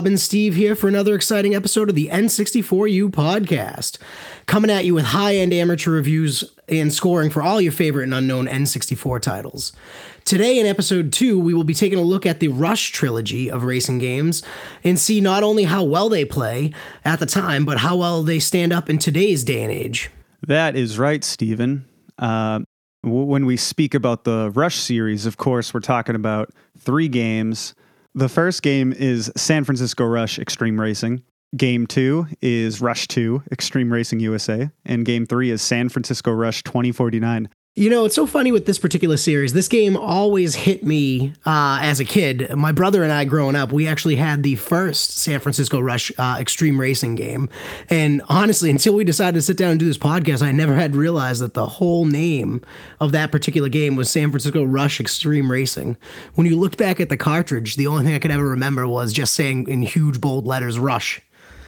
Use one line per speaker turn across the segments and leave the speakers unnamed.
Rob and Steve here for another exciting episode of the N64U podcast. Coming at you with high end amateur reviews and scoring for all your favorite and unknown N64 titles. Today, in episode two, we will be taking a look at the Rush trilogy of racing games and see not only how well they play at the time, but how well they stand up in today's day and age.
That is right, Stephen. Uh, when we speak about the Rush series, of course, we're talking about three games. The first game is San Francisco Rush Extreme Racing. Game two is Rush 2 Extreme Racing USA. And game three is San Francisco Rush 2049.
You know, it's so funny with this particular series. This game always hit me uh, as a kid. My brother and I, growing up, we actually had the first San Francisco Rush uh, Extreme Racing game. And honestly, until we decided to sit down and do this podcast, I never had realized that the whole name of that particular game was San Francisco Rush Extreme Racing. When you looked back at the cartridge, the only thing I could ever remember was just saying in huge bold letters Rush.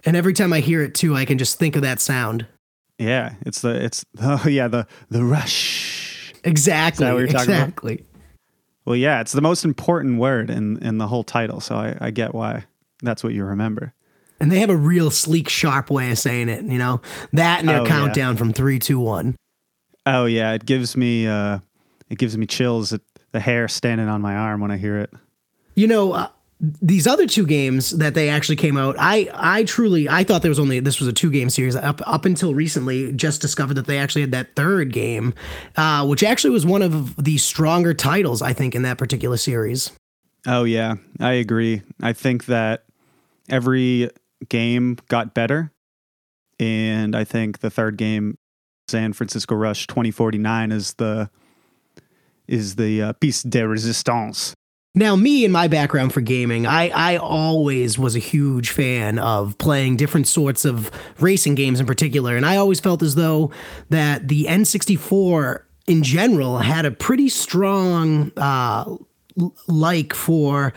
And every time I hear it too, I can just think of that sound.
Yeah, it's the it's oh yeah the the rush.
Exactly.
what you're talking about?
exactly.
Well, yeah, it's the most important word in in the whole title, so I, I get why that's what you remember.
And they have a real sleek, sharp way of saying it. You know that and their
Oh, yeah.
countdown from three, two, one.
Oh yeah, it gives me uh, it gives me chills. At the hair standing on my arm when I hear it.
You know, uh, these other two games that they actually came out, I I truly I thought there was only this was a two game series. Up up until recently, just discovered that they actually had that third game, uh, which actually was one of the stronger titles I think in that particular series.
Oh yeah, I agree. I think that every game got better, and I think the third game, San Francisco Rush 2049, is the is the uh, piece de resistance.
Now, me and my background for gaming, I, I always was a huge fan of playing different sorts of racing games in particular. And I always felt as though that the N64 in general had a pretty strong uh, like for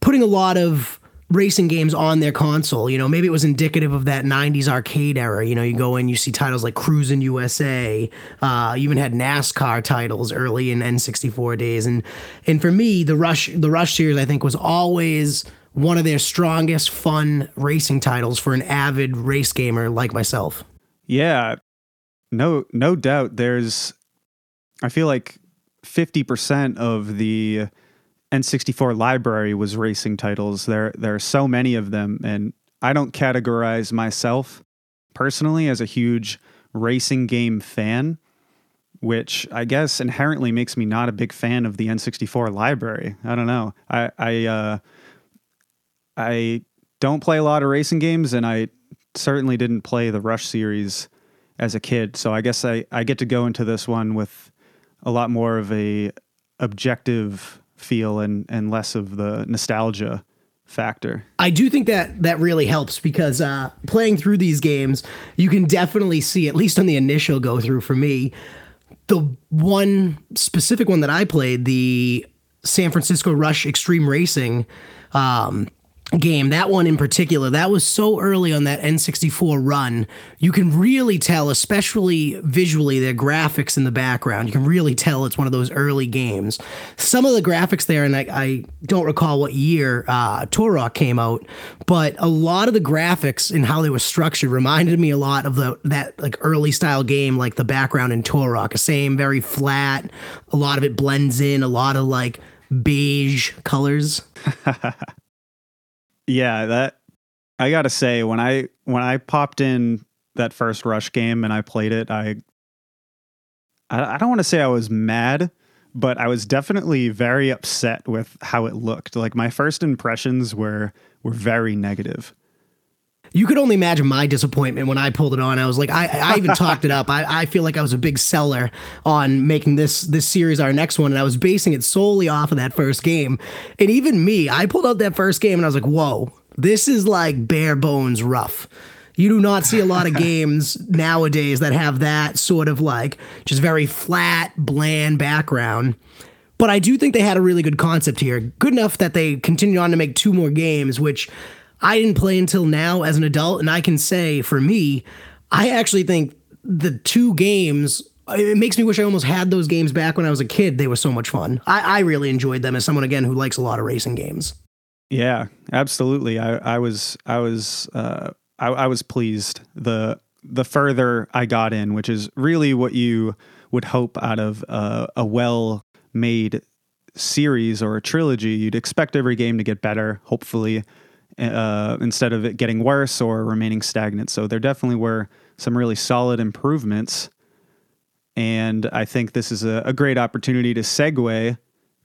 putting a lot of racing games on their console. You know, maybe it was indicative of that 90s arcade era. You know, you go in, you see titles like Cruisin' USA. Uh, you even had NASCAR titles early in N64 days. And and for me, the Rush the Rush series I think was always one of their strongest fun racing titles for an avid race gamer like myself.
Yeah, no, no doubt. There's, I feel like fifty percent of the N64 library was racing titles. There, there are so many of them, and I don't categorize myself personally as a huge racing game fan, which I guess inherently makes me not a big fan of the N64 library. I don't know. I, I, uh, I don't play a lot of racing games, and I certainly didn't play the Rush series as a kid. So I guess I, I get to go into this one with a lot more of a objective feel and, and less of the nostalgia factor.
I do think that that really helps because uh, playing through these games, you can definitely see, at least on the initial go through for me, the one specific one that I played, the San Francisco Rush Extreme Racing um, game, that one in particular, that was so early on that N64 run. You can really tell, especially visually, the graphics in the background. You can really tell it's one of those early games. Some of the graphics there, and I, I don't recall what year uh, Turok came out, but a lot of the graphics and how they were structured reminded me a lot of the that like early style game, like the background in Turok. The same, very flat. A lot of it blends in. A lot of like beige colors.
Yeah, that I gotta say when I when I popped in that first Rush game and I played it, I I, I don't want to say I was mad, but I was definitely very upset with how it looked. Like my first impressions were were very negative.
You could only imagine my disappointment when I pulled it on. I was like, I, I even talked it up. I, I feel like I was a big seller on making this this series our next one, and I was basing it solely off of that first game. And even me, I pulled out that first game, and I was like, whoa, this is like bare bones rough. You do not see a lot of games nowadays that have that sort of like just very flat, bland background. But I do think they had a really good concept here. Good enough that they continued on to make two more games, which I didn't play until now as an adult. And I can say for me, I actually think the two games, it makes me wish I almost had those games back when I was a kid. They were so much fun. I, I really enjoyed them as someone, again, who likes a lot of racing games.
Yeah, absolutely. I, I was I was uh, I, I was pleased. The the further I got in, which is really what you would hope out of uh, a well made series or a trilogy. You'd expect every game to get better, hopefully, uh, instead of it getting worse or remaining stagnant. So there definitely were some really solid improvements. And I think this is a, a great opportunity to segue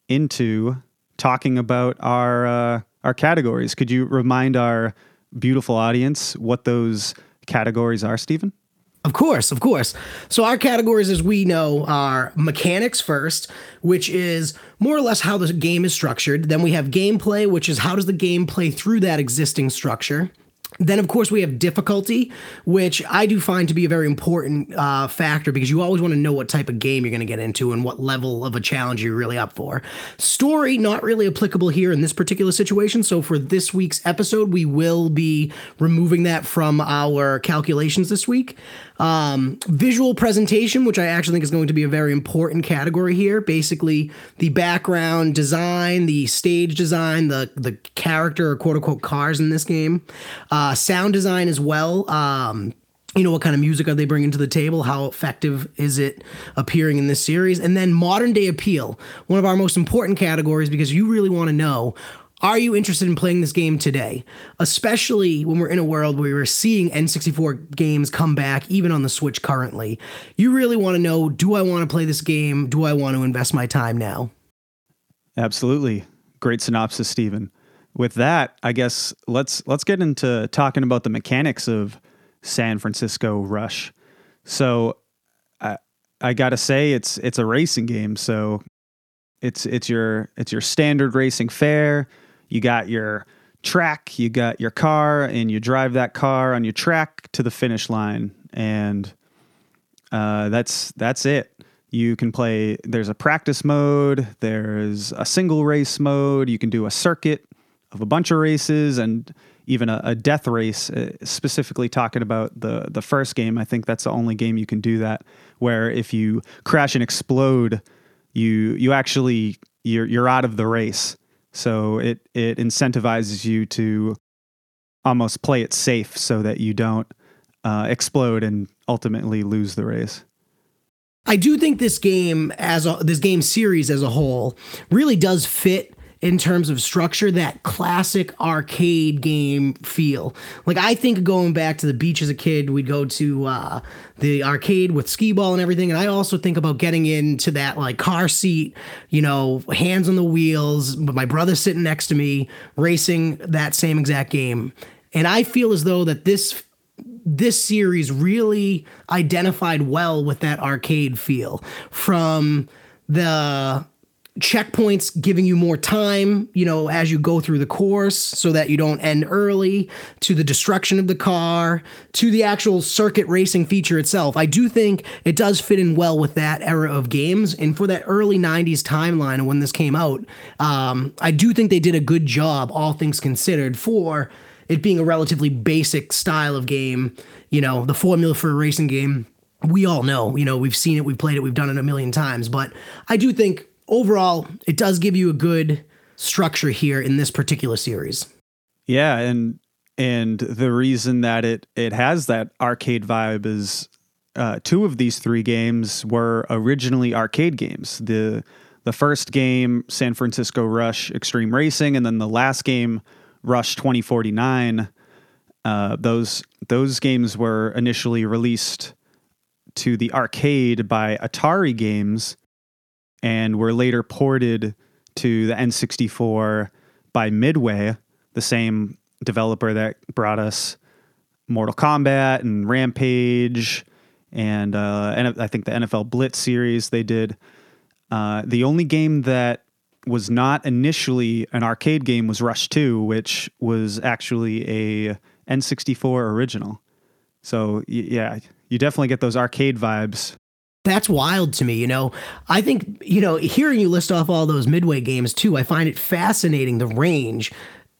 into talking about our uh, our categories. Could you remind our beautiful audience what those categories are, Stephen?
Of course, of course. So our categories, as we know, are mechanics first, which is more or less how the game is structured. Then we have gameplay, which is how does the game play through that existing structure. Then, of course, we have difficulty, which I do find to be a very important uh, factor because you always want to know what type of game you're going to get into and what level of a challenge you're really up for. Story, not really applicable here in this particular situation. So, for this week's episode, we will be removing that from our calculations this week. Um, visual presentation, which I actually think is going to be a very important category here. Basically, the background design, the stage design, the the character or quote unquote cars in this game, uh, sound design as well. Um, you know what kind of music are they bringing to the table how effective is it appearing in this series and then modern day appeal one of our most important categories because you really want to know are you interested in playing this game today? Especially when we're in a world where we're seeing N64 games come back, even on the Switch currently. You really want to know do I want to play this game? Do I want to invest my time now?
Absolutely. Great synopsis, Stephen. With that, I guess let's let's get into talking about the mechanics of San Francisco Rush. So I I gotta say it's it's a racing game, so it's it's your it's your standard racing fare you got your track, you got your car, and you drive that car on your track to the finish line, and uh, that's that's it. You can play. There's a practice mode. There's a single race mode. You can do a circuit of a bunch of races and even a, a death race. Uh, specifically talking about the the first game, I think that's the only game you can do that. Where if you crash and explode, you you actually you're you're out of the race. So it it incentivizes you to almost play it safe so that you don't uh, explode and ultimately lose the race.
I do think this game as a, this game series as a whole really does fit in terms of structure that classic arcade game feel. Like I think going back to the beach as a kid, we'd go to uh, the arcade with skee ball and everything, and I also think about getting into that like car seat, you know, hands on the wheels, but my brother sitting next to me racing that same exact game. And I feel as though that this this series really identified well with that arcade feel from the checkpoints giving you more time, you know, as you go through the course so that you don't end early, to the destruction of the car, to the actual circuit racing feature itself. I do think it does fit in well with that era of games. And for that early 90s timeline when this came out, um, I do think they did a good job, all things considered, for it being a relatively basic style of game. You know, the formula for a racing game we all know, you know, we've seen it, we've played it, we've done it a million times. But I do think overall, it does give you a good structure here in this particular series.
Yeah, and and the reason that it it has that arcade vibe is uh, two of these three games were originally arcade games. The the first game, San Francisco Rush Extreme Racing, and then the last game, Rush 2049. Uh, those those games were initially released to the arcade by Atari Games, and were later ported to the N64 by Midway, the same developer that brought us Mortal Kombat and Rampage, and uh, and I think the NFL Blitz series they did. Uh, the only game that was not initially an arcade game was Rush 2, which was actually a N64 original. So yeah, you definitely get those arcade vibes
that's wild to me, you know. I think, you know, hearing you list off all those midway games too, I find it fascinating the range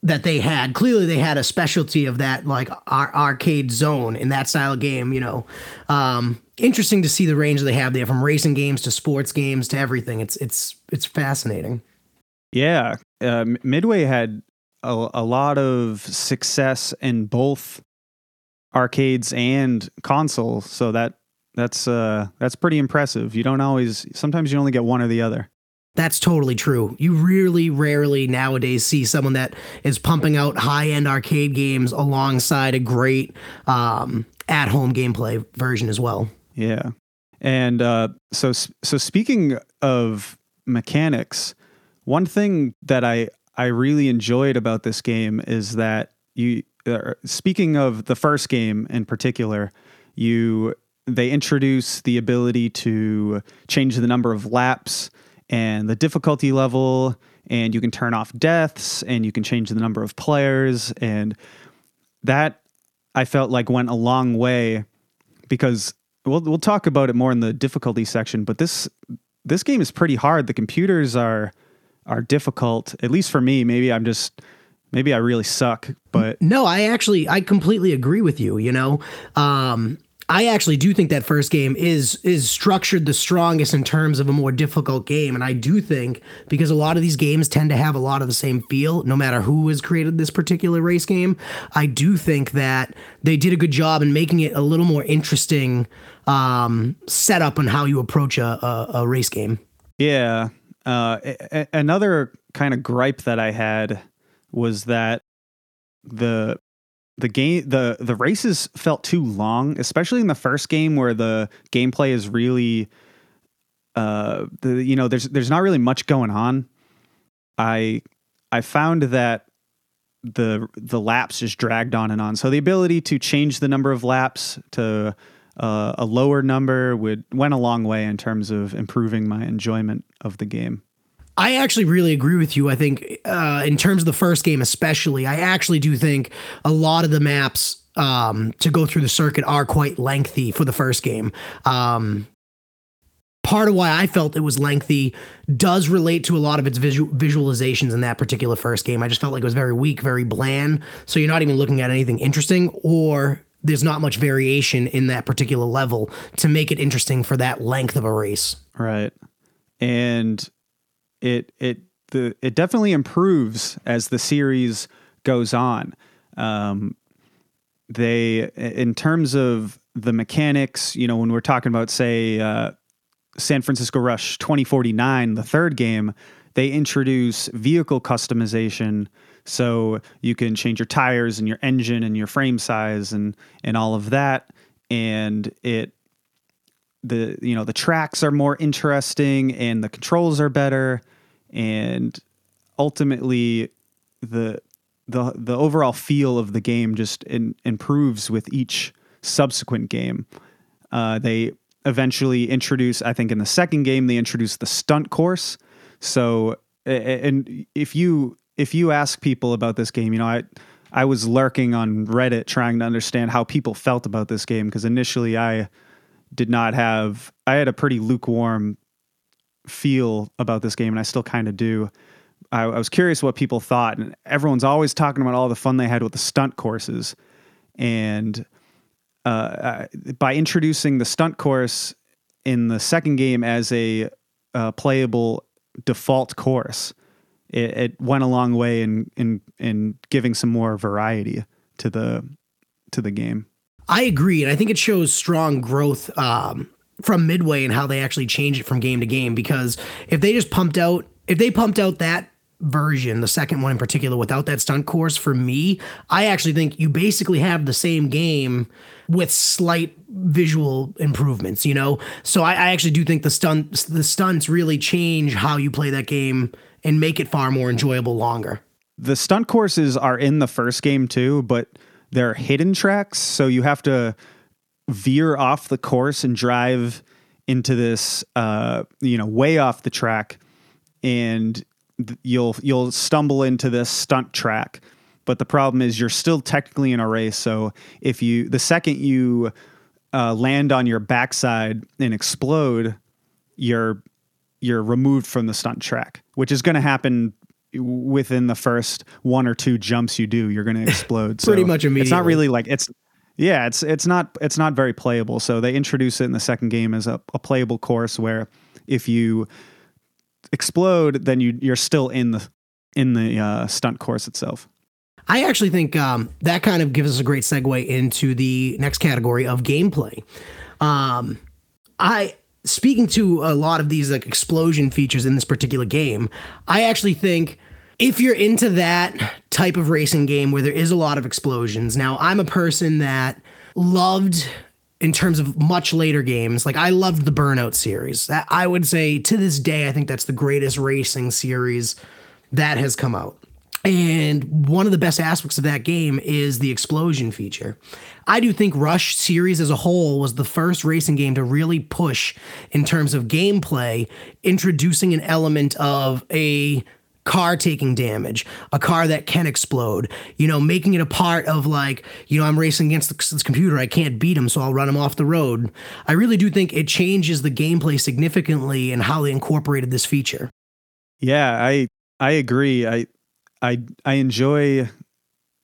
that they had. Clearly, they had a specialty of that, like ar- arcade zone in that style of game, you know. Um, interesting to see the range they have there from racing games to sports games to everything. It's, it's, it's fascinating.
Yeah. Uh, Midway had a, a lot of success in both arcades and consoles So that that's uh that's pretty impressive. You don't always sometimes you only get one or the other.
That's totally true. You really rarely nowadays see someone that is pumping out high end arcade games alongside a great um, at home gameplay version as well.
Yeah. And uh, so, so speaking of mechanics, one thing that I, I really enjoyed about this game is that you, uh, speaking of the first game in particular, you they introduce the ability to change the number of laps and the difficulty level and you can turn off deaths and you can change the number of players and that I felt like went a long way because we'll we'll talk about it more in the difficulty section but this this game is pretty hard. The computers are are difficult at least for me. Maybe I'm just maybe I really suck but
no I actually I completely agree with you you know? Um I actually do think that first game is is structured the strongest in terms of a more difficult game, and I do think because a lot of these games tend to have a lot of the same feel, no matter who has created this particular race game. I do think that they did a good job in making it a little more interesting um, setup on how you approach a, a, a race game.
Yeah. Uh, a- another kind of gripe that I had was that the the game the the races felt too long, especially in the first game where the gameplay is really uh the you know there's there's not really much going on. I I found that the the laps just dragged on and on. So the ability to change the number of laps to uh, a lower number would went a long way in terms of improving my enjoyment of the game.
I actually really agree with you. I think uh, in terms of the first game, especially, I actually do think a lot of the maps um, to go through the circuit are quite lengthy for the first game. Um, part of why I felt it was lengthy does relate to a lot of its visual visualizations in that particular first game. I just felt like it was very weak, very bland. So you're not even looking at anything interesting, or there's not much variation in that particular level to make it interesting for that length of a race.
Right. And it it the it definitely improves as the series goes on. Um, they in terms of the mechanics, you know, when we're talking about say uh, San Francisco Rush 2049, the third game, they introduce vehicle customization. So you can change your tires and your engine and your frame size and and all of that. And it the you know the tracks are more interesting and the controls are better and ultimately the the the overall feel of the game just in, improves with each subsequent game. Uh, they eventually introduce, I think, in the second game they introduced the stunt course. So, and if you if you ask people about this game, you know, I I was lurking on Reddit trying to understand how people felt about this game because initially I did not have I had a pretty lukewarm feel about this game, and I still kind of do. I, I, was curious what people thought, and everyone's always talking about all the fun they had with the stunt courses. And uh, by introducing the stunt course in the second game as a uh, playable default course, it, it, went a long way in, in in giving some more variety to the to the game.
I agree, and I think it shows strong growth um, from Midway and how they actually change it from game to game. Because if they just pumped out, if they pumped out that version, the second one in particular, without that stunt course, for me, I actually think you basically have the same game with slight visual improvements. You know, so I, I actually do think the stunt the stunts really change how you play that game and make it far more enjoyable longer.
The stunt courses are in the first game too, but they're hidden tracks, so you have to veer off the course and drive into this uh, you know way off the track and you'll you'll stumble into this stunt track. But the problem is you're still technically in a race so if you the second you uh, land on your backside and explode you're you're removed from the stunt track which is going to happen within the first one or two jumps you do you're going to explode
pretty so much immediately
it's not really like it's yeah, it's it's not it's not very playable. So they introduce it in the second game as a, a playable course where if you explode, then you you're still in the in the uh, stunt course itself.
I actually think um, that kind of gives us a great segue into the next category of gameplay. Um, I speaking to a lot of these like explosion features in this particular game. I actually think if you're into that type of racing game where there is a lot of explosions. Now, I'm a person that loved in terms of much later games. Like I loved the Burnout series. That I would say to this day I think that's the greatest racing series that has come out. And one of the best aspects of that game is the explosion feature. I do think Rush series as a whole was the first racing game to really push in terms of gameplay, introducing an element of a car taking damage, a car that can explode, you know, making it a part of like, you know, I'm racing against this computer, I can't beat him, so I'll run him off the road. I really do think it changes the gameplay significantly and how they incorporated this feature.
Yeah, I I agree. I I I enjoy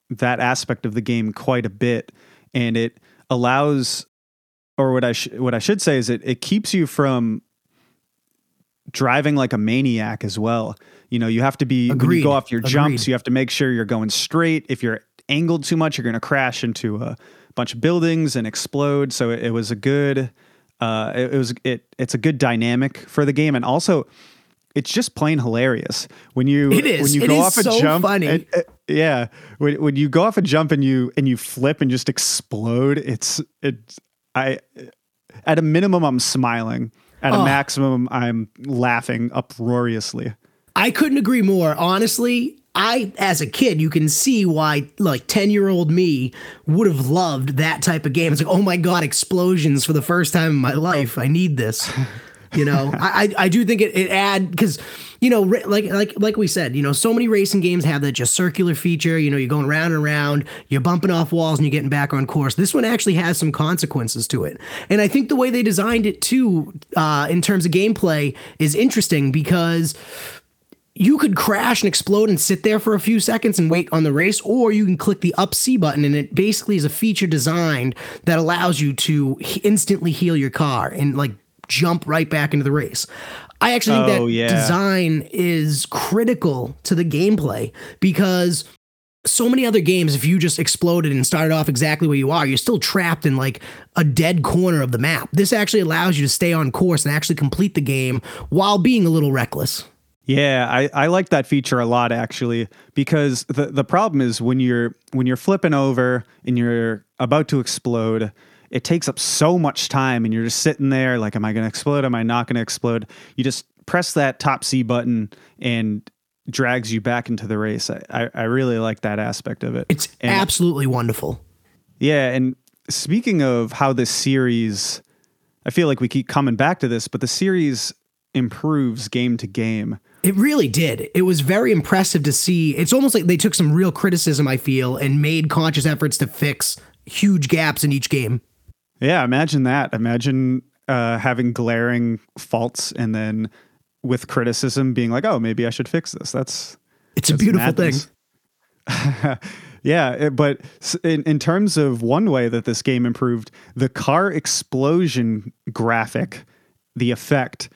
that aspect of the game quite a bit, and it allows, or what I sh- what I should say is it it keeps you from driving like a maniac as well. You know, you have to be Agreed. when you go off your Agreed. jumps, you have to make sure you're going straight. If you're angled too much, you're going to crash into a bunch of buildings and explode. So it, it was a good, uh, it, it was it it's a good dynamic for the game, and also it's just plain hilarious when you
it is.
when you
it
go off
so
a jump.
Funny.
And, uh, yeah, when when you go off a jump and you and you flip and just explode, it's it's I at a minimum I'm smiling. At a oh. maximum, I'm laughing uproariously.
I couldn't agree more. Honestly, I, as a kid, you can see why, like, 10 year old me would have loved that type of game. It's like, oh my God, explosions for the first time in my life. I need this. You know, I, I do think it, it add because you know like like like we said, you know, so many racing games have that just circular feature. You know, you're going round and round, you're bumping off walls, and you're getting back on course. This one actually has some consequences to it, and I think the way they designed it too, uh, in terms of gameplay, is interesting because you could crash and explode and sit there for a few seconds and wait on the race, or you can click the up C button and it basically is a feature designed that allows you to instantly heal your car and like jump right back into the race. I actually think oh, that yeah. design is critical to the gameplay because so many other games, if you just exploded and started off exactly where you are, you're still trapped in like a dead corner of the map. This actually allows you to stay on course and actually complete the game while being a little reckless.
Yeah, I, I like that feature a lot actually because the the problem is when you're when you're flipping over and you're about to explode, it takes up so much time and you're just sitting there like am i going to explode? Am i not going to explode? You just press that top c button and drags you back into the race. I, I really like that aspect of it.
It's and, absolutely wonderful.
Yeah and speaking of how this series i feel like we keep coming back to this but the series improves game to game
it really did. It was very impressive to see. It's almost like they took some real criticism, I feel, and made conscious efforts to fix huge gaps in each game.
Yeah, imagine that. Imagine uh, having glaring faults and then with criticism being like, "Oh, maybe I should fix this." That's
it's
that's
a beautiful madness.
thing. yeah, but in, in terms of one way that this game improved, the car explosion graphic, the effect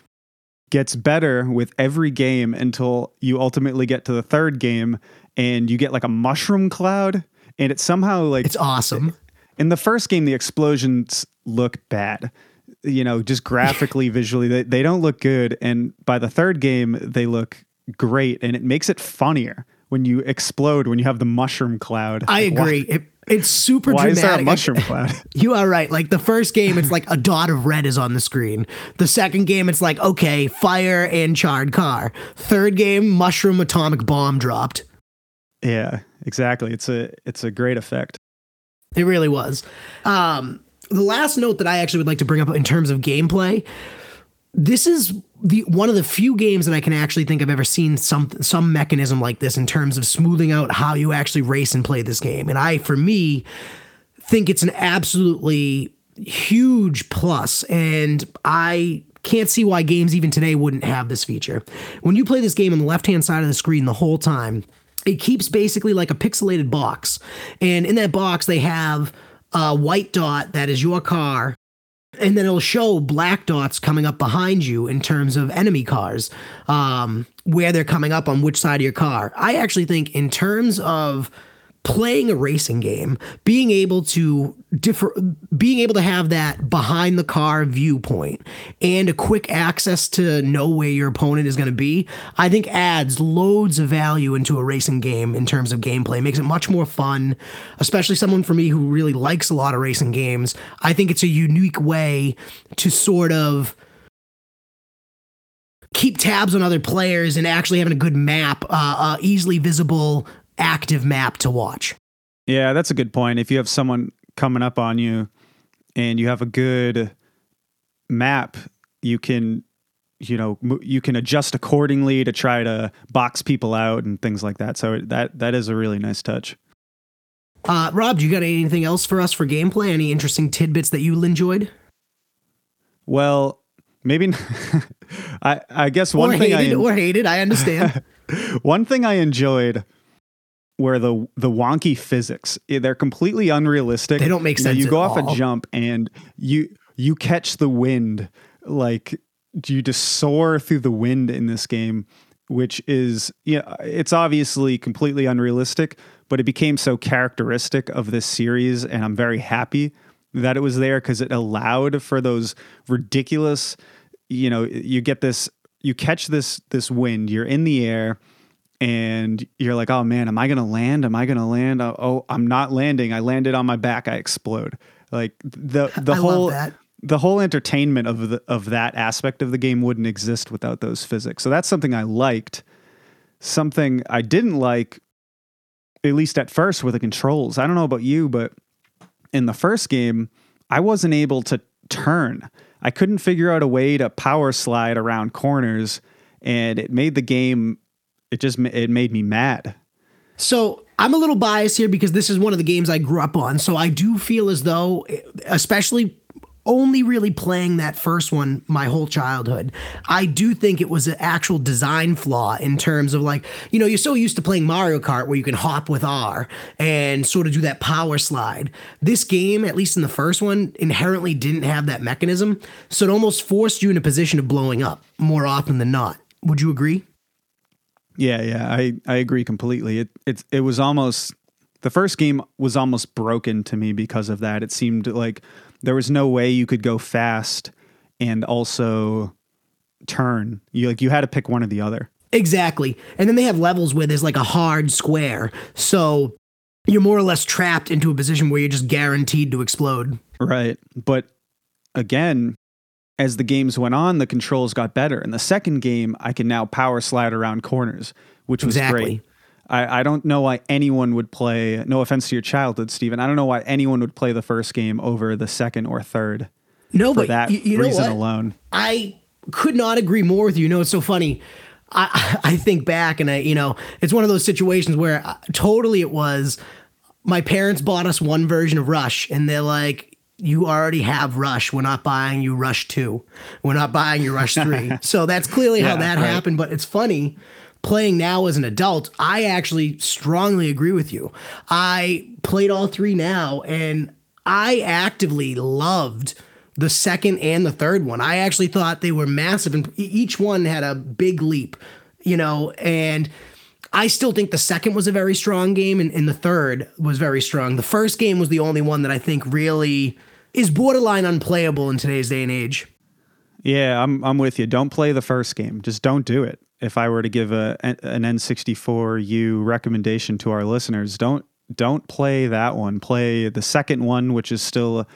gets better with every game until you ultimately get to the third game and you get like a mushroom cloud and it's somehow like
it's awesome
in the first game, the explosions look bad. You know, just graphically, visually, they, they don't look good. And by the third game, they look great. And it makes it funnier when you explode, when you have the mushroom cloud.
I agree. It, it's super
Why
dramatic.
is there a mushroom cloud?
you are right. Like the first game, it's like a dot of red is on the screen. The second game, it's like, okay, fire and charred car. Third game, mushroom atomic bomb dropped.
Yeah, exactly. It's a it's a great effect.
It really was. Um, the last note that I actually would like to bring up in terms of gameplay, this is the one of the few games that I can actually think I've ever seen some some mechanism like this in terms of smoothing out how you actually race and play this game. And I, for me, think it's an absolutely huge plus. And I can't see why games even today wouldn't have this feature. When you play this game on the left hand side of the screen the whole time, it keeps basically like a pixelated box. And in that box, they have a white dot that is your car. And then it'll show black dots coming up behind you in terms of enemy cars, um, where they're coming up on which side of your car. I actually think, in terms of playing a racing game, being able to differ, being able to have that behind the car viewpoint and a quick access to know where your opponent is going to be, I think adds loads of value into a racing game in terms of gameplay. Makes it much more fun, especially someone for me who really likes a lot of racing games. I think it's a unique way to sort of keep tabs on other players and actually having a good map, uh, uh, easily visible active map to watch.
Yeah, that's a good point. If you have someone coming up on you and you have a good map, you can you know you can adjust accordingly to try to box people out and things like that. So that that is a really nice touch.
Uh, Rob, do you got anything else for us for gameplay? Any interesting tidbits that you enjoyed?
Well, maybe I I guess one
or
thing
hated,
I
or hated. I understand.
one thing I enjoyed where the the wonky physics eh, they're completely unrealistic.
They don't make
You know,
sense
You go off
all.
a jump and you you catch the wind like you just soar through the wind in this game, which is yeah, it's obviously completely unrealistic, but it became so characteristic of this series, and I'm very happy that it was there because it allowed for those ridiculous. You know, you get this, you catch this this wind, you're in the air and you're like, oh man, am I gonna land? Am I gonna land? Oh, oh, I'm not landing. I landed on my back. I explode. Like the the
I
whole the whole entertainment of the of that aspect of the game wouldn't exist without those physics. So that's something I liked. Something I didn't like, at least at first, were the controls. I don't know about you, but in the first game, I wasn't able to turn. I couldn't figure out a way to power slide around corners, and it made the game. It just it made me mad.
So I'm a little biased here because this is one of the games I grew up on. So I do feel as though, especially only really playing that first one my whole childhood, I do think it was an actual design flaw in terms of like, you know, you're so used to playing Mario Kart where you can hop with R and sort of do that power slide. This game, at least in the first one, inherently didn't have that mechanism. So it almost forced you in a position of blowing up more often than not. Would you agree?
Yeah, yeah, I I agree completely. It it's it was almost the first game was almost broken to me because of that. It seemed like there was no way you could go fast and also turn. You like you had to pick one or the other.
Exactly. And then they have levels where there's like a hard square. So you're more or less trapped into a position where you're just guaranteed to explode.
Right. But again, as the games went on, the controls got better. In the second game, I can now power slide around corners, which was
Exactly.
great. I, I don't know why anyone would play, no offense to your childhood, Steven. I don't know why anyone would play the first game over the second or third
No,
for
but
that
you,
reason alone.
I could not agree more with you. You know, it's so funny. I, I think back and I, you know, it's one of those situations where uh, totally it was my parents bought us one version of Rush and they're like, you already have Rush. We're not buying you Rush 2. We're not buying you Rush 3. so that's clearly how that
right.
happened. But it's funny playing now as an adult, I actually strongly agree with you. I played all three now and I actively loved the second and the third one. I actually thought they were massive and each one had a big leap, you know, and I still think the second was a very strong game and, and the third was very strong. The first game was the only one that I think really is borderline unplayable in today's day and age.
Yeah, I'm I'm with you. Don't play the first game. Just don't do it. If I were to give a an N64U recommendation to our listeners, don't don't play that one. Play the second one, which is still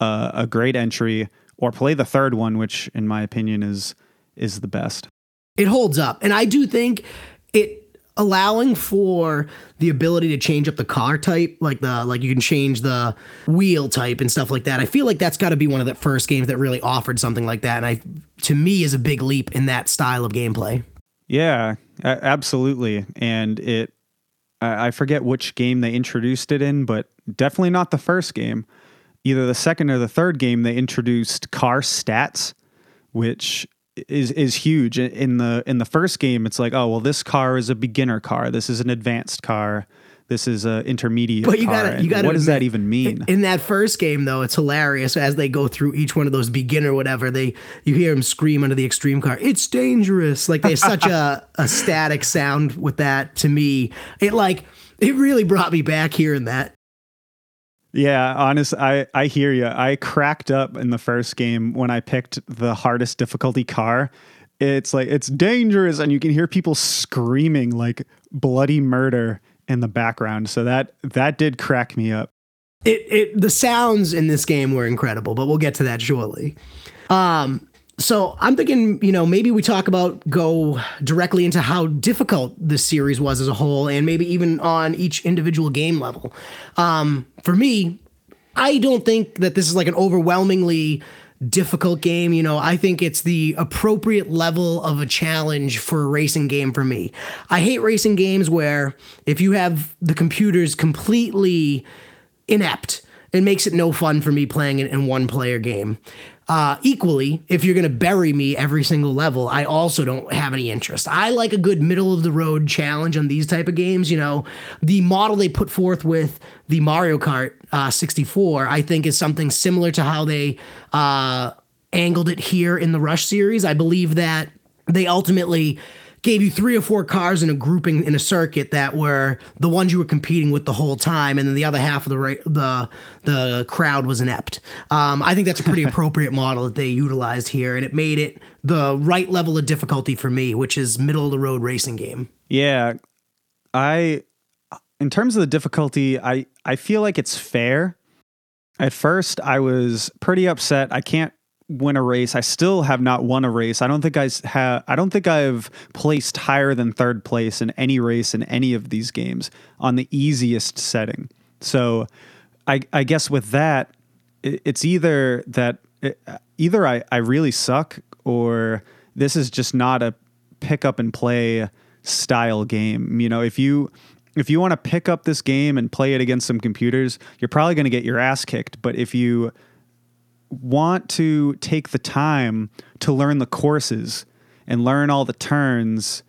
a, a great entry, or play the third one, which in my opinion is is the best.
it holds up. And I do think it allowing for the ability to change up the car type, like the like you can change the wheel type and stuff like that. I feel like that's got to be one of the first games that really offered something like that. And I to me is a big leap in that style of gameplay.
Yeah, absolutely. And it, I forget which game they introduced it in, but definitely not the first game. Either the second or the third game, they introduced car stats, which is is huge. In the in the first game, it's like, oh well, this car is a beginner car. This is an advanced car. this is a intermediate.
But you
car.
gotta- you gotta
What does that even mean?
In that first game, though, it's hilarious as they go through each one of those beginner whatever. They you hear them scream under the extreme car. It's dangerous. Like there's such a a static sound with that. To me, it like it really brought me back hearing that.
Yeah, honest, I I hear you. I cracked up in the first game when I picked the hardest difficulty car. It's like it's dangerous, and you can hear people screaming like bloody murder in the background. So that that did crack me up.
It it the sounds in this game were incredible, but we'll get to that shortly. Um. So I'm thinking, you know, maybe we talk about go directly into how difficult this series was as a whole, and maybe even on each individual game level. Um, for me, I don't think that this is like an overwhelmingly difficult game. You know, I think it's the appropriate level of a challenge for a racing game for me. I hate racing games where if you have the computers completely inept, it makes it no fun for me playing it in one player game. Uh, equally, if you're going to bury me every single level, I also don't have any interest. I like a good middle of the road challenge on these type of games. You know, the model they put forth with the Mario Kart uh, 64, I think, is something similar to how they uh, angled it here in the Rush series. I believe that they ultimately gave you three or four cars in a grouping in a circuit that were the ones you were competing with the whole time, and then the other half of the the the crowd was inept. Um, I think that's a pretty appropriate model that they utilized here, and it made it the right level of difficulty for me, which is middle of the road racing game.
Yeah, I in terms of the difficulty, I I feel like it's fair. At first, I was pretty upset. I can't win a race. I still have not won a race. I don't think I have. I don't think I've placed higher than third place in any race in any of these games on the easiest setting. So, I I guess with that, it, it's either that it, either I I really suck or this is just not a pick up and play style game. You know, if you if you want to pick up this game and play it against some computers, you're probably going to get your ass kicked. But if you want to take the time to learn the courses and learn all the turns,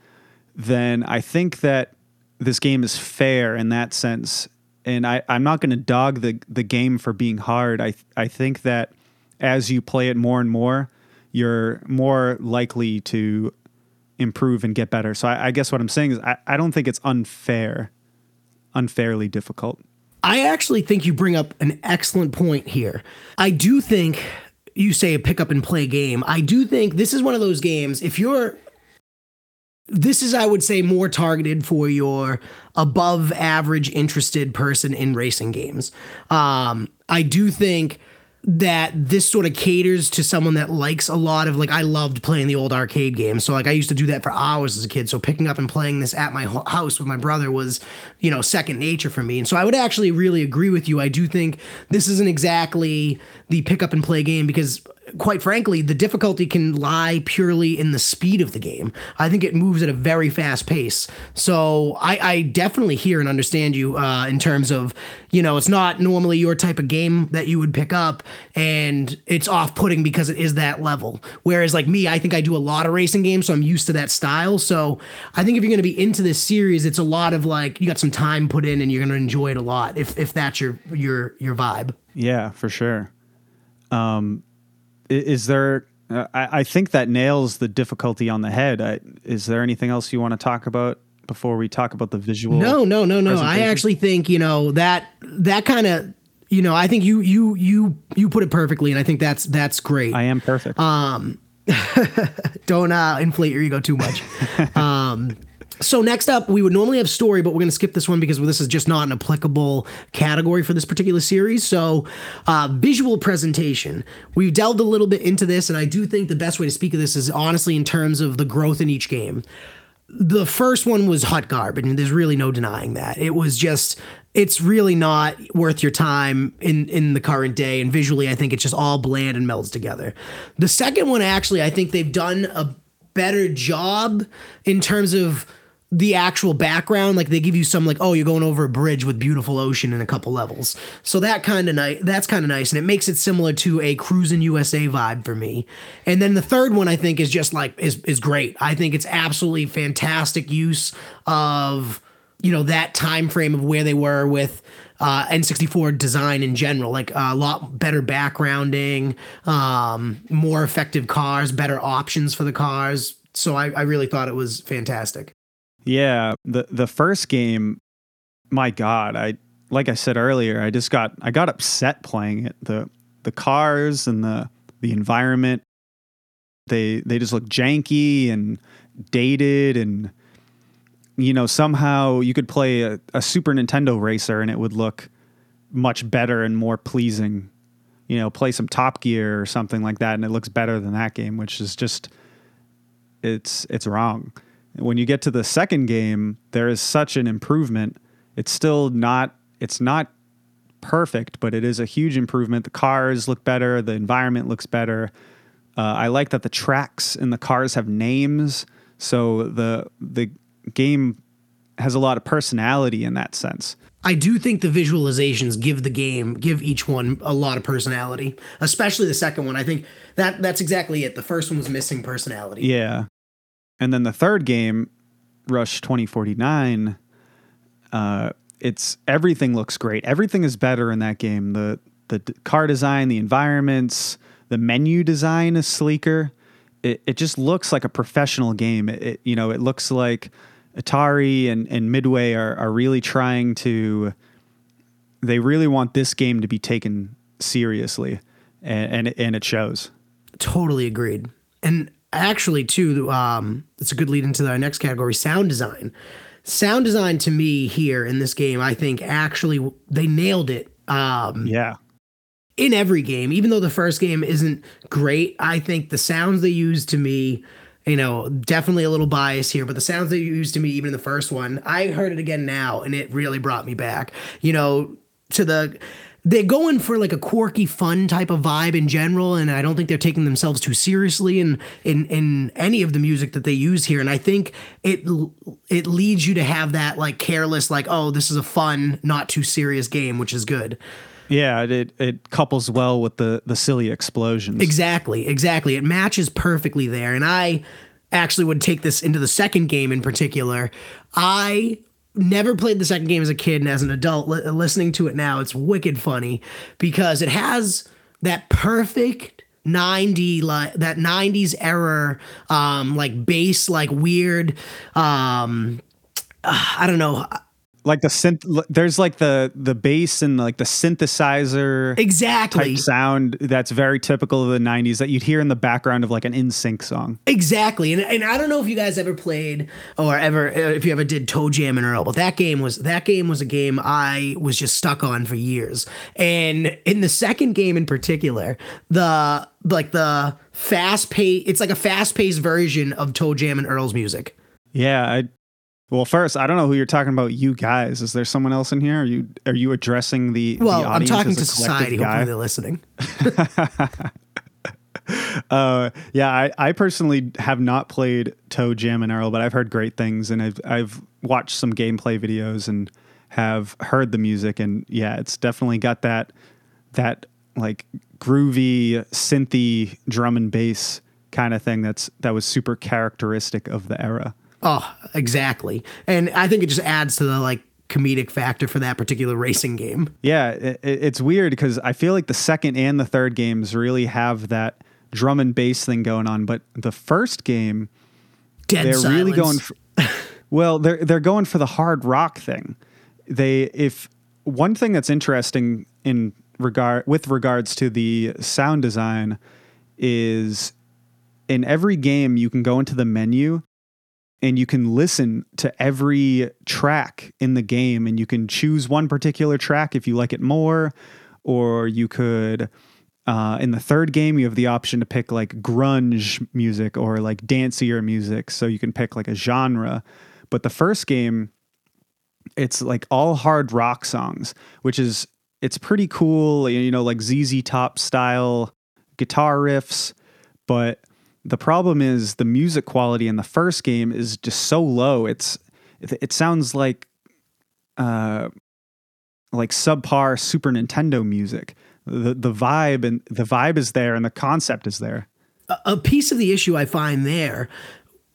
then I think that this game is fair in that sense. And I, I'm not going to dog the, the game for being hard. I, I think that as you play it more and more, you're more likely to improve and get better. So I, I guess what I'm saying is I, I don't think it's unfair, unfairly difficult.
I actually think you bring up an excellent point here. I do think you say a pick up and play game. I do think this is one of those games, if you're this is, I would say, more targeted for your above average interested person in racing games. Um, I do think that this sort of caters to someone that likes a lot of like I loved playing the old arcade games. So like I used to do that for hours as a kid. So picking up and playing this at my house with my brother was, you know, second nature for me. And so I would actually really agree with you. I do think this isn't exactly the pick up and play game because quite frankly, the difficulty can lie purely in the speed of the game. I think it moves at a very fast pace. So I, I definitely hear and understand you uh, in terms of, you know, it's not normally your type of game that you would pick up, and it's off putting because it is that level. Whereas, like me, I think I do a lot of racing games, so I'm used to that style. So I think if you're going to be into this series, it's a lot of like, you got some time put in and you're going to enjoy it a lot if, if that's your, your, your vibe.
Yeah, for sure. Um, is there? Uh, I, I think that nails the difficulty on the head. I, is there anything else you want to talk about before we talk about the visual?
No, no, no, no. I actually think you know that that kind of you know I think you you you you put it perfectly, and I think that's that's great.
I am perfect.
Don't uh, inflate your ego too much. um, so next up, we would normally have story, but we're going to skip this one because this is just not an applicable category for this particular series. So, uh, visual presentation. We've delved a little bit into this, and I do think the best way to speak of this is honestly in terms of the growth in each game. The first one was hot garbage, and there's really no denying that. It was just, it's really not worth your time in in the current day. And visually, I think it's just all bland and melds together. The second one, actually, I think they've done a better job in terms of the actual background like they give you some like oh you're going over a bridge with beautiful ocean in a couple levels so that kind of nice that's kind of nice and it makes it similar to a cruising usa vibe for me and then the third one i think is just like is is great i think it's absolutely fantastic use of you know that time frame of where they were with uh, N64 design in general, like a lot better backgrounding, um, more effective cars, better options for the cars. So I, I really thought it was fantastic.
Yeah, the the first game, my God, I like I said earlier, I just got I got upset playing it. The the cars and the the environment, they they just look janky and dated and you know, somehow you could play a, a, Super Nintendo racer and it would look much better and more pleasing. You know, play some Top Gear or something like that, and it looks better than that game, which is just it's it's wrong. When you get to the second game, there is such an improvement. It's still not it's not perfect, but it is a huge improvement. The cars look better, the environment looks better. Uh, I like that the tracks in the cars have names, so the the game has a lot of personality in that sense.
I do think the visualizations give the game, give each one a lot of personality, especially the second one. I think that that's exactly it. The first one was missing personality.
Yeah. And then the third game, Rush 2049, uh, it's everything looks great. Everything is better in that game. The the car design, the environments, the menu design is sleeker. It it just looks like a professional game. It, it you know, it looks like Atari and, and Midway are, are really trying to, they really want this game to be taken seriously, and, and, and it shows.
Totally agreed. And actually, too, um, it's a good lead into our next category sound design. Sound design to me here in this game, I think actually they nailed it. Um,
yeah.
In every game, even though the first game isn't great, I think the sounds they use to me you know, definitely a little bias here, but the sounds they used to me, even in the first one, I heard it again now, and it really brought me back. You know, to the they're going for like a quirky, fun type of vibe in general, and I don't think they're taking themselves too seriously in in in any of the music that they use here. And I think it it leads you to have that like careless, like oh, this is a fun, not too serious game, which is good.
Yeah, it it couples well with the the silly explosions.
Exactly, exactly. It matches perfectly there. And I actually would take this into the second game in particular. I never played the second game as a kid and as an adult li- listening to it now it's wicked funny because it has that perfect 90 like that 90s era um like bass like weird um I don't know
like the synth there's like the the bass and like the synthesizer
exactly.
type sound that's very typical of the 90s that you'd hear in the background of like an NSYNC song.
Exactly. And, and i don't know if you guys ever played or ever uh, if you ever did ToeJam and earl but that game was that game was a game i was just stuck on for years. And in the second game in particular the like the fast pace it's like a fast paced version of ToeJam and earl's music.
Yeah, I well, first, I don't know who you're talking about. You guys, is there someone else in here? Are you are you addressing the?
Well,
the
I'm talking to society. Guy? Hopefully, they're listening.
uh, yeah, I, I personally have not played ToeJam and Earl, but I've heard great things, and I've I've watched some gameplay videos and have heard the music, and yeah, it's definitely got that that like groovy synthy drum and bass kind of thing that's that was super characteristic of the era.
Oh, exactly. And I think it just adds to the like comedic factor for that particular racing game.
Yeah, it, it's weird because I feel like the second and the third games really have that drum and bass thing going on, but the first game
Dead
they're
silence.
really going for, well, they're they're going for the hard rock thing. They if one thing that's interesting in regard with regards to the sound design is in every game you can go into the menu and you can listen to every track in the game and you can choose one particular track if you like it more or you could uh, in the third game you have the option to pick like grunge music or like dancier music. So you can pick like a genre. But the first game it's like all hard rock songs which is it's pretty cool you know like ZZ Top style guitar riffs. But the problem is the music quality in the first game is just so low. It's it, it sounds like uh like subpar Super Nintendo music. The the vibe and the vibe is there and the concept is there.
A, a piece of the issue I find there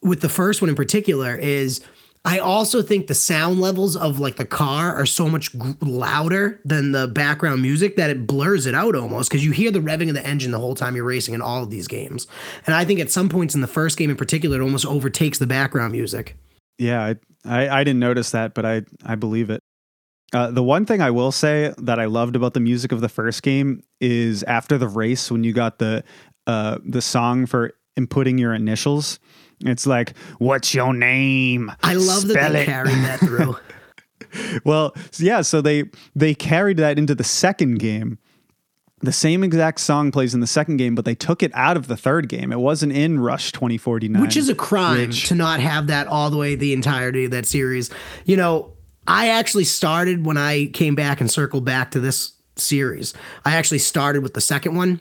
with the first one in particular is I also think the sound levels of like the car are so much g- louder than the background music that it blurs it out almost because you hear the revving of the engine the whole time you're racing in all of these games. And I think at some points in the first game in particular, it almost overtakes the background music.
Yeah, I, I, I didn't notice that, but I, I believe it. Uh, the one thing I will say that I loved about the music of the first game is after the race when you got the uh, the song for inputting your initials. It's like, "What's your name?"
I love that they
it."
carried that through.
Well, yeah, so they they carried that into the second game. The same exact song plays in the second game, but they took it out of the third game. It wasn't in Rush 2049.
which is a crime
which-
to not have that all the way the entirety of that series. You know, I actually started when I came back and circled back to this series. I actually started with the second one.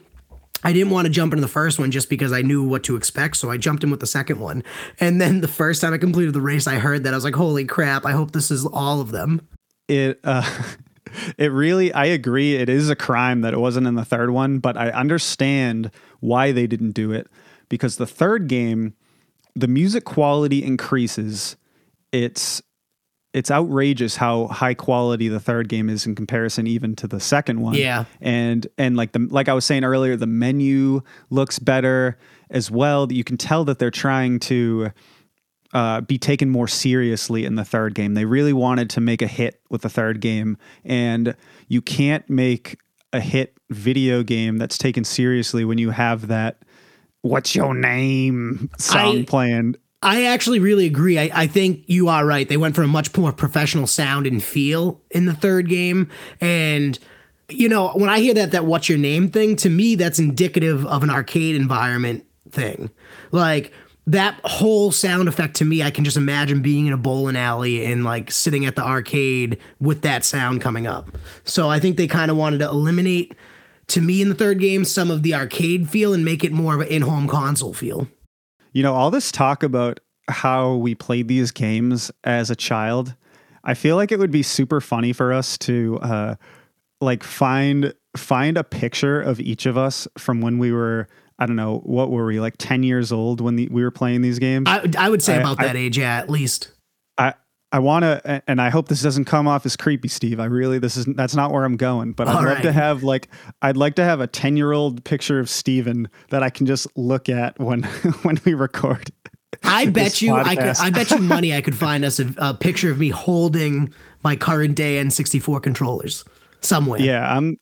I didn't want to jump into the first one just because I knew what to expect, so I jumped in with the second one. And then the first time I completed the race, I heard that I was like, "Holy crap! I hope this is all of them."
it uh it really i agree it is a crime that it wasn't in the third one but i understand why they didn't do it because the third game the music quality increases it's it's outrageous how high quality the third game is in comparison even to the second one
Yeah.
and and like the like i was saying earlier the menu looks better as well you can tell that they're trying to uh, be taken more seriously in the third game. They really wanted to make a hit with the third game, and you can't make a hit video game that's taken seriously when you have that "What's your name" song
I-
playing.
I actually really agree. I, I think you are right. They went for a much more professional sound and feel in the third game. And, you know, when I hear that, that what's your name thing, to me, that's indicative of an arcade environment thing. Like, that whole sound effect to me, I can just imagine being in a bowling alley and like sitting at the arcade with that sound coming up. So I think they kind of wanted to eliminate, to me, in the third game, some of the arcade feel and make it more of an in home console feel.
You know, all this talk about how we played these games as a child, I feel like it would be super funny for us to uh, like find find a picture of each of us from when we were I don't know what were we like ten years old when the, we were playing these games.
I, I would say
I-
about
I-
that age, yeah, at least.
I want to, and I hope this doesn't come off as creepy, Steve. I really, this is that's not where I'm going. But I'd
All
love
right.
to have like, I'd like to have a ten year old picture of Steven that I can just look at when when we record.
I bet you, I could. I bet you money I could find us a, a picture of me holding my current day N64 controllers somewhere.
Yeah, I'm.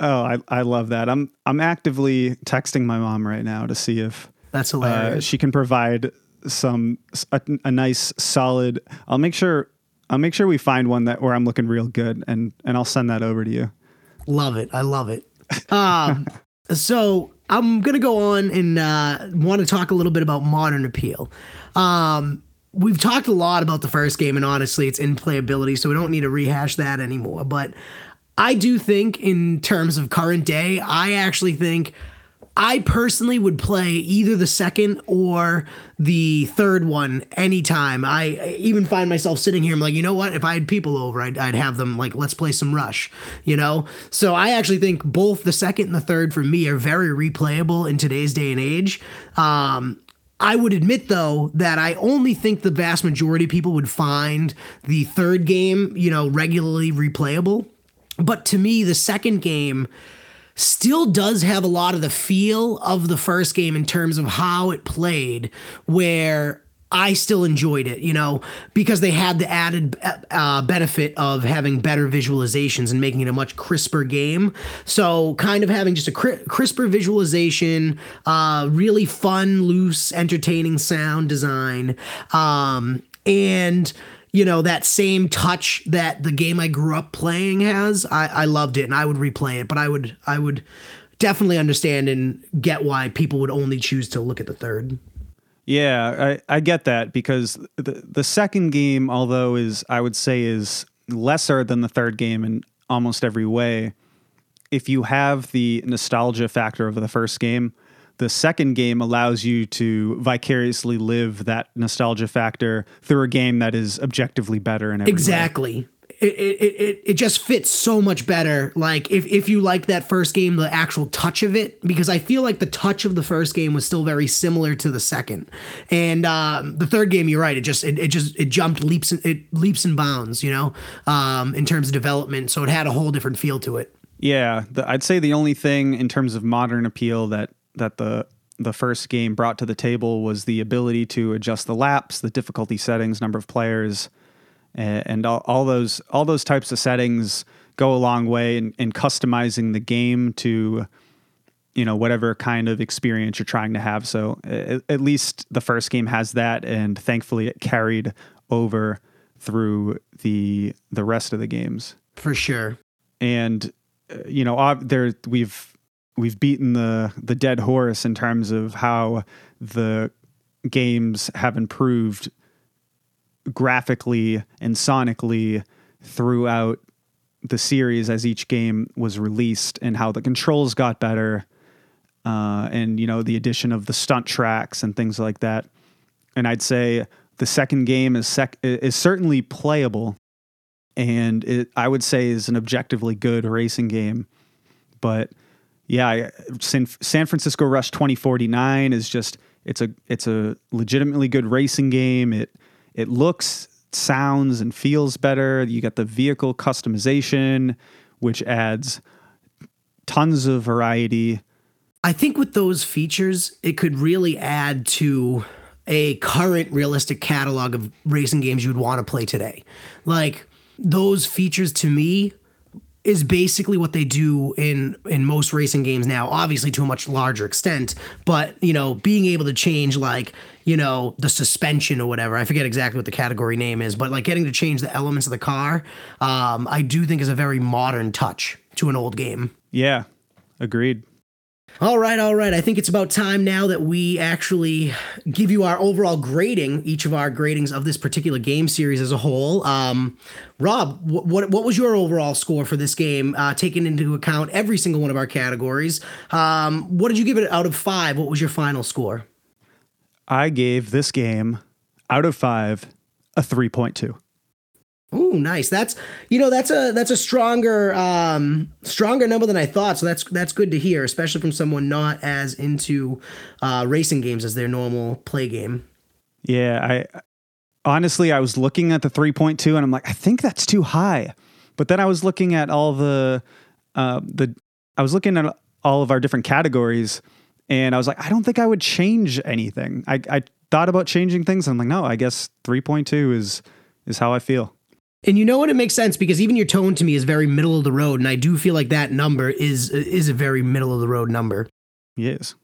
Oh, I I love that. I'm I'm actively texting my mom right now to see if
That's
uh,
hilarious.
she can provide some a, a nice solid. I'll make sure. I'll make sure we find one that where I'm looking real good, and and I'll send that over to you.
love it. I love it. Um, so I'm gonna go on and uh, want to talk a little bit about modern appeal. Um, we've talked a lot about the first game, and honestly, its in playability, so we don't need to rehash that anymore. But I do think, in terms of current day, I actually think I personally would play either the second or the third one anytime. I I even find myself sitting here. I'm like, you know what? If I had people over, I'd, I'd have them like, let's play some Rush. You know. So I actually think both the second and the third for me are very replayable in today's day and age. Um, I would admit though that I only think the vast majority of people would find the third game, you know, regularly replayable. But to me, the second game still does have a lot of the feel of the first game in terms of how it played, where I still enjoyed it, you know, because they had the added uh, benefit of having better visualizations and making it a much crisper game. So, kind of having just a cri- crisper visualization, uh, really fun, loose, entertaining sound design, um, and you know that same touch that the game I grew up playing has. I, I loved it and I would replay it, but I would I would definitely understand and get why people would only choose to look at the third.
Yeah, I, I get that because the the second game, although is I would say is lesser than the third game in almost every way. If you have the nostalgia factor of the first game, the second game allows you to vicariously live that nostalgia factor through a game that is objectively better in every way.
Exactly. it, it, it, it just fits so much better. Like if, if you like that first game, the actual touch of it, because I feel like the touch of the first game was still very similar to the second, and um, the third game, you're right, it just it, it just it jumped leaps it leaps and bounds, you know, um, in terms of development. So it had a whole different feel to it.
Yeah, the, I'd say the only thing in terms of modern appeal that that the the first game brought to the table was the ability to adjust the laps, the difficulty settings, number of players and all, all those all those types of settings go a long way in, in customizing the game to you know whatever kind of experience you're trying to have. So at, at, least the first game has that and thankfully it carried over through the the rest of the games.
For sure.
And uh, you know there we've we've beaten the the dead horse in terms of how the games have improved graphically and sonically throughout the series as each game was released and how the controls got better uh, and you know the addition of the stunt tracks and things like that. And i'd say the second game is sec- is certainly playable and it i would say is an objectively good racing game but yeah san, san francisco rush 2049 is just it's a it's a legitimately good racing game it it looks, sounds, and feels better. You got the vehicle customization, which adds tons of variety.
I think with those features, it could really add to a current realistic catalog of racing games you would want to play today. Like those features to me is basically what they do in in most racing games now obviously to a much larger extent but you know being able to change like you know the suspension or whatever i forget exactly what the category name is but like getting to change the elements of the car um, i do think is a very modern touch to an old game.
Yeah agreed
all right, all right. I think it's about time now that we actually give you our overall grading, each of our gradings of this particular game series as a whole. Um, Rob, what, what, what was your overall score for this game, uh, taking into account every single one of our categories? Um, what did you give it out of five? What was your final score?
I gave this game out of five a 3.2.
Ooh, nice. That's you know that's a that's a stronger um stronger number than I thought. So that's that's good to hear, especially from someone not as into uh, racing games as their normal play game.
Yeah, I honestly I was looking at the three point two and I'm like I think that's too high, but then I was looking at all the uh, the I was looking at all of our different categories and I was like I don't think I would change anything. I I thought about changing things. and I'm like no, I guess three point two is is how I feel.
And you know what? It makes sense because even your tone to me is very middle of the road, and I do feel like that number is is a very middle of the road number.
Yes.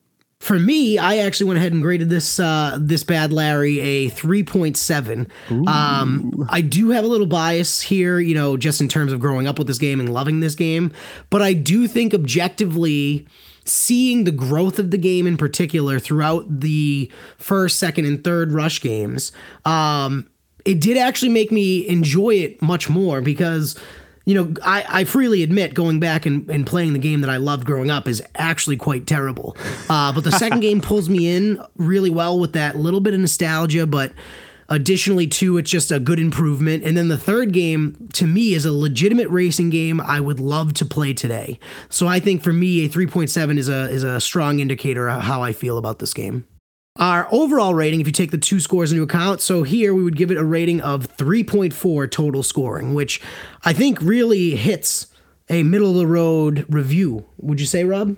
For me, I actually went ahead and graded this uh, this bad Larry a three point seven. Um, I do have a little bias here, you know, just in terms of growing up with this game and loving this game, but I do think objectively seeing the growth of the game in particular throughout the first, second, and third rush games, um, it did actually make me enjoy it much more because you know, I, I freely admit going back and, and playing the game that I loved growing up is actually quite terrible. Uh, but the second game pulls me in really well with that little bit of nostalgia, but additionally, too, it's just a good improvement. And then the third game, to me, is a legitimate racing game I would love to play today. So I think for me, a 3.7 is a is a strong indicator of how I feel about this game. Our overall rating, if you take the two scores into account, so here we would give it a rating of 3.4 total scoring, which I think really hits a middle of the road review. Would you say, Rob?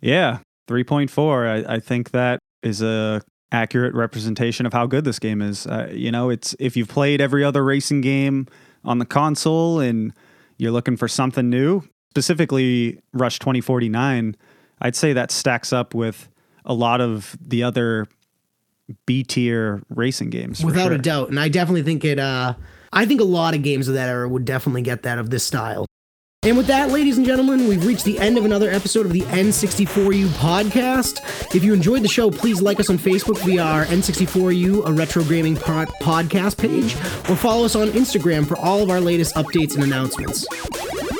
Yeah, 3.4. I, I think that is a accurate representation of how good this game is. Uh, you know, it's if you've played every other racing game on the console and you're looking for something new, specifically Rush 2049, I'd say that stacks up with a lot of the other B tier racing games.
Without
sure.
a doubt. And I definitely think it uh I think a lot of games of that era would definitely get that of this style. And with that, ladies and gentlemen, we've reached the end of another episode of the N64U podcast. If you enjoyed the show, please like us on Facebook via our N64U, a retro gaming pod- podcast page, or follow us on Instagram for all of our latest updates and announcements.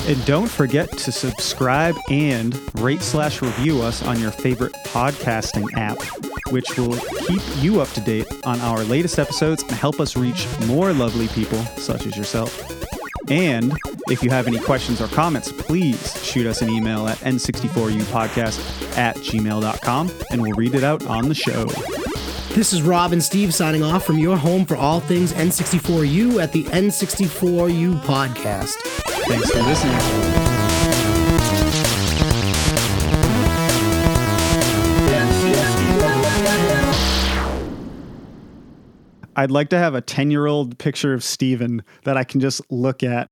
And don't forget to subscribe and rate slash review us on your favorite podcasting app, which will keep you up to date on our latest episodes and help us reach more lovely people such as yourself. And if you have any questions or comments, please shoot us an email at n64upodcast at gmail.com and we'll read it out on the show.
This is Rob and Steve signing off from your home for all things N64U at the N64U podcast.
Thanks for listening. I'd like to have a 10 year old picture of Steven that I can just look at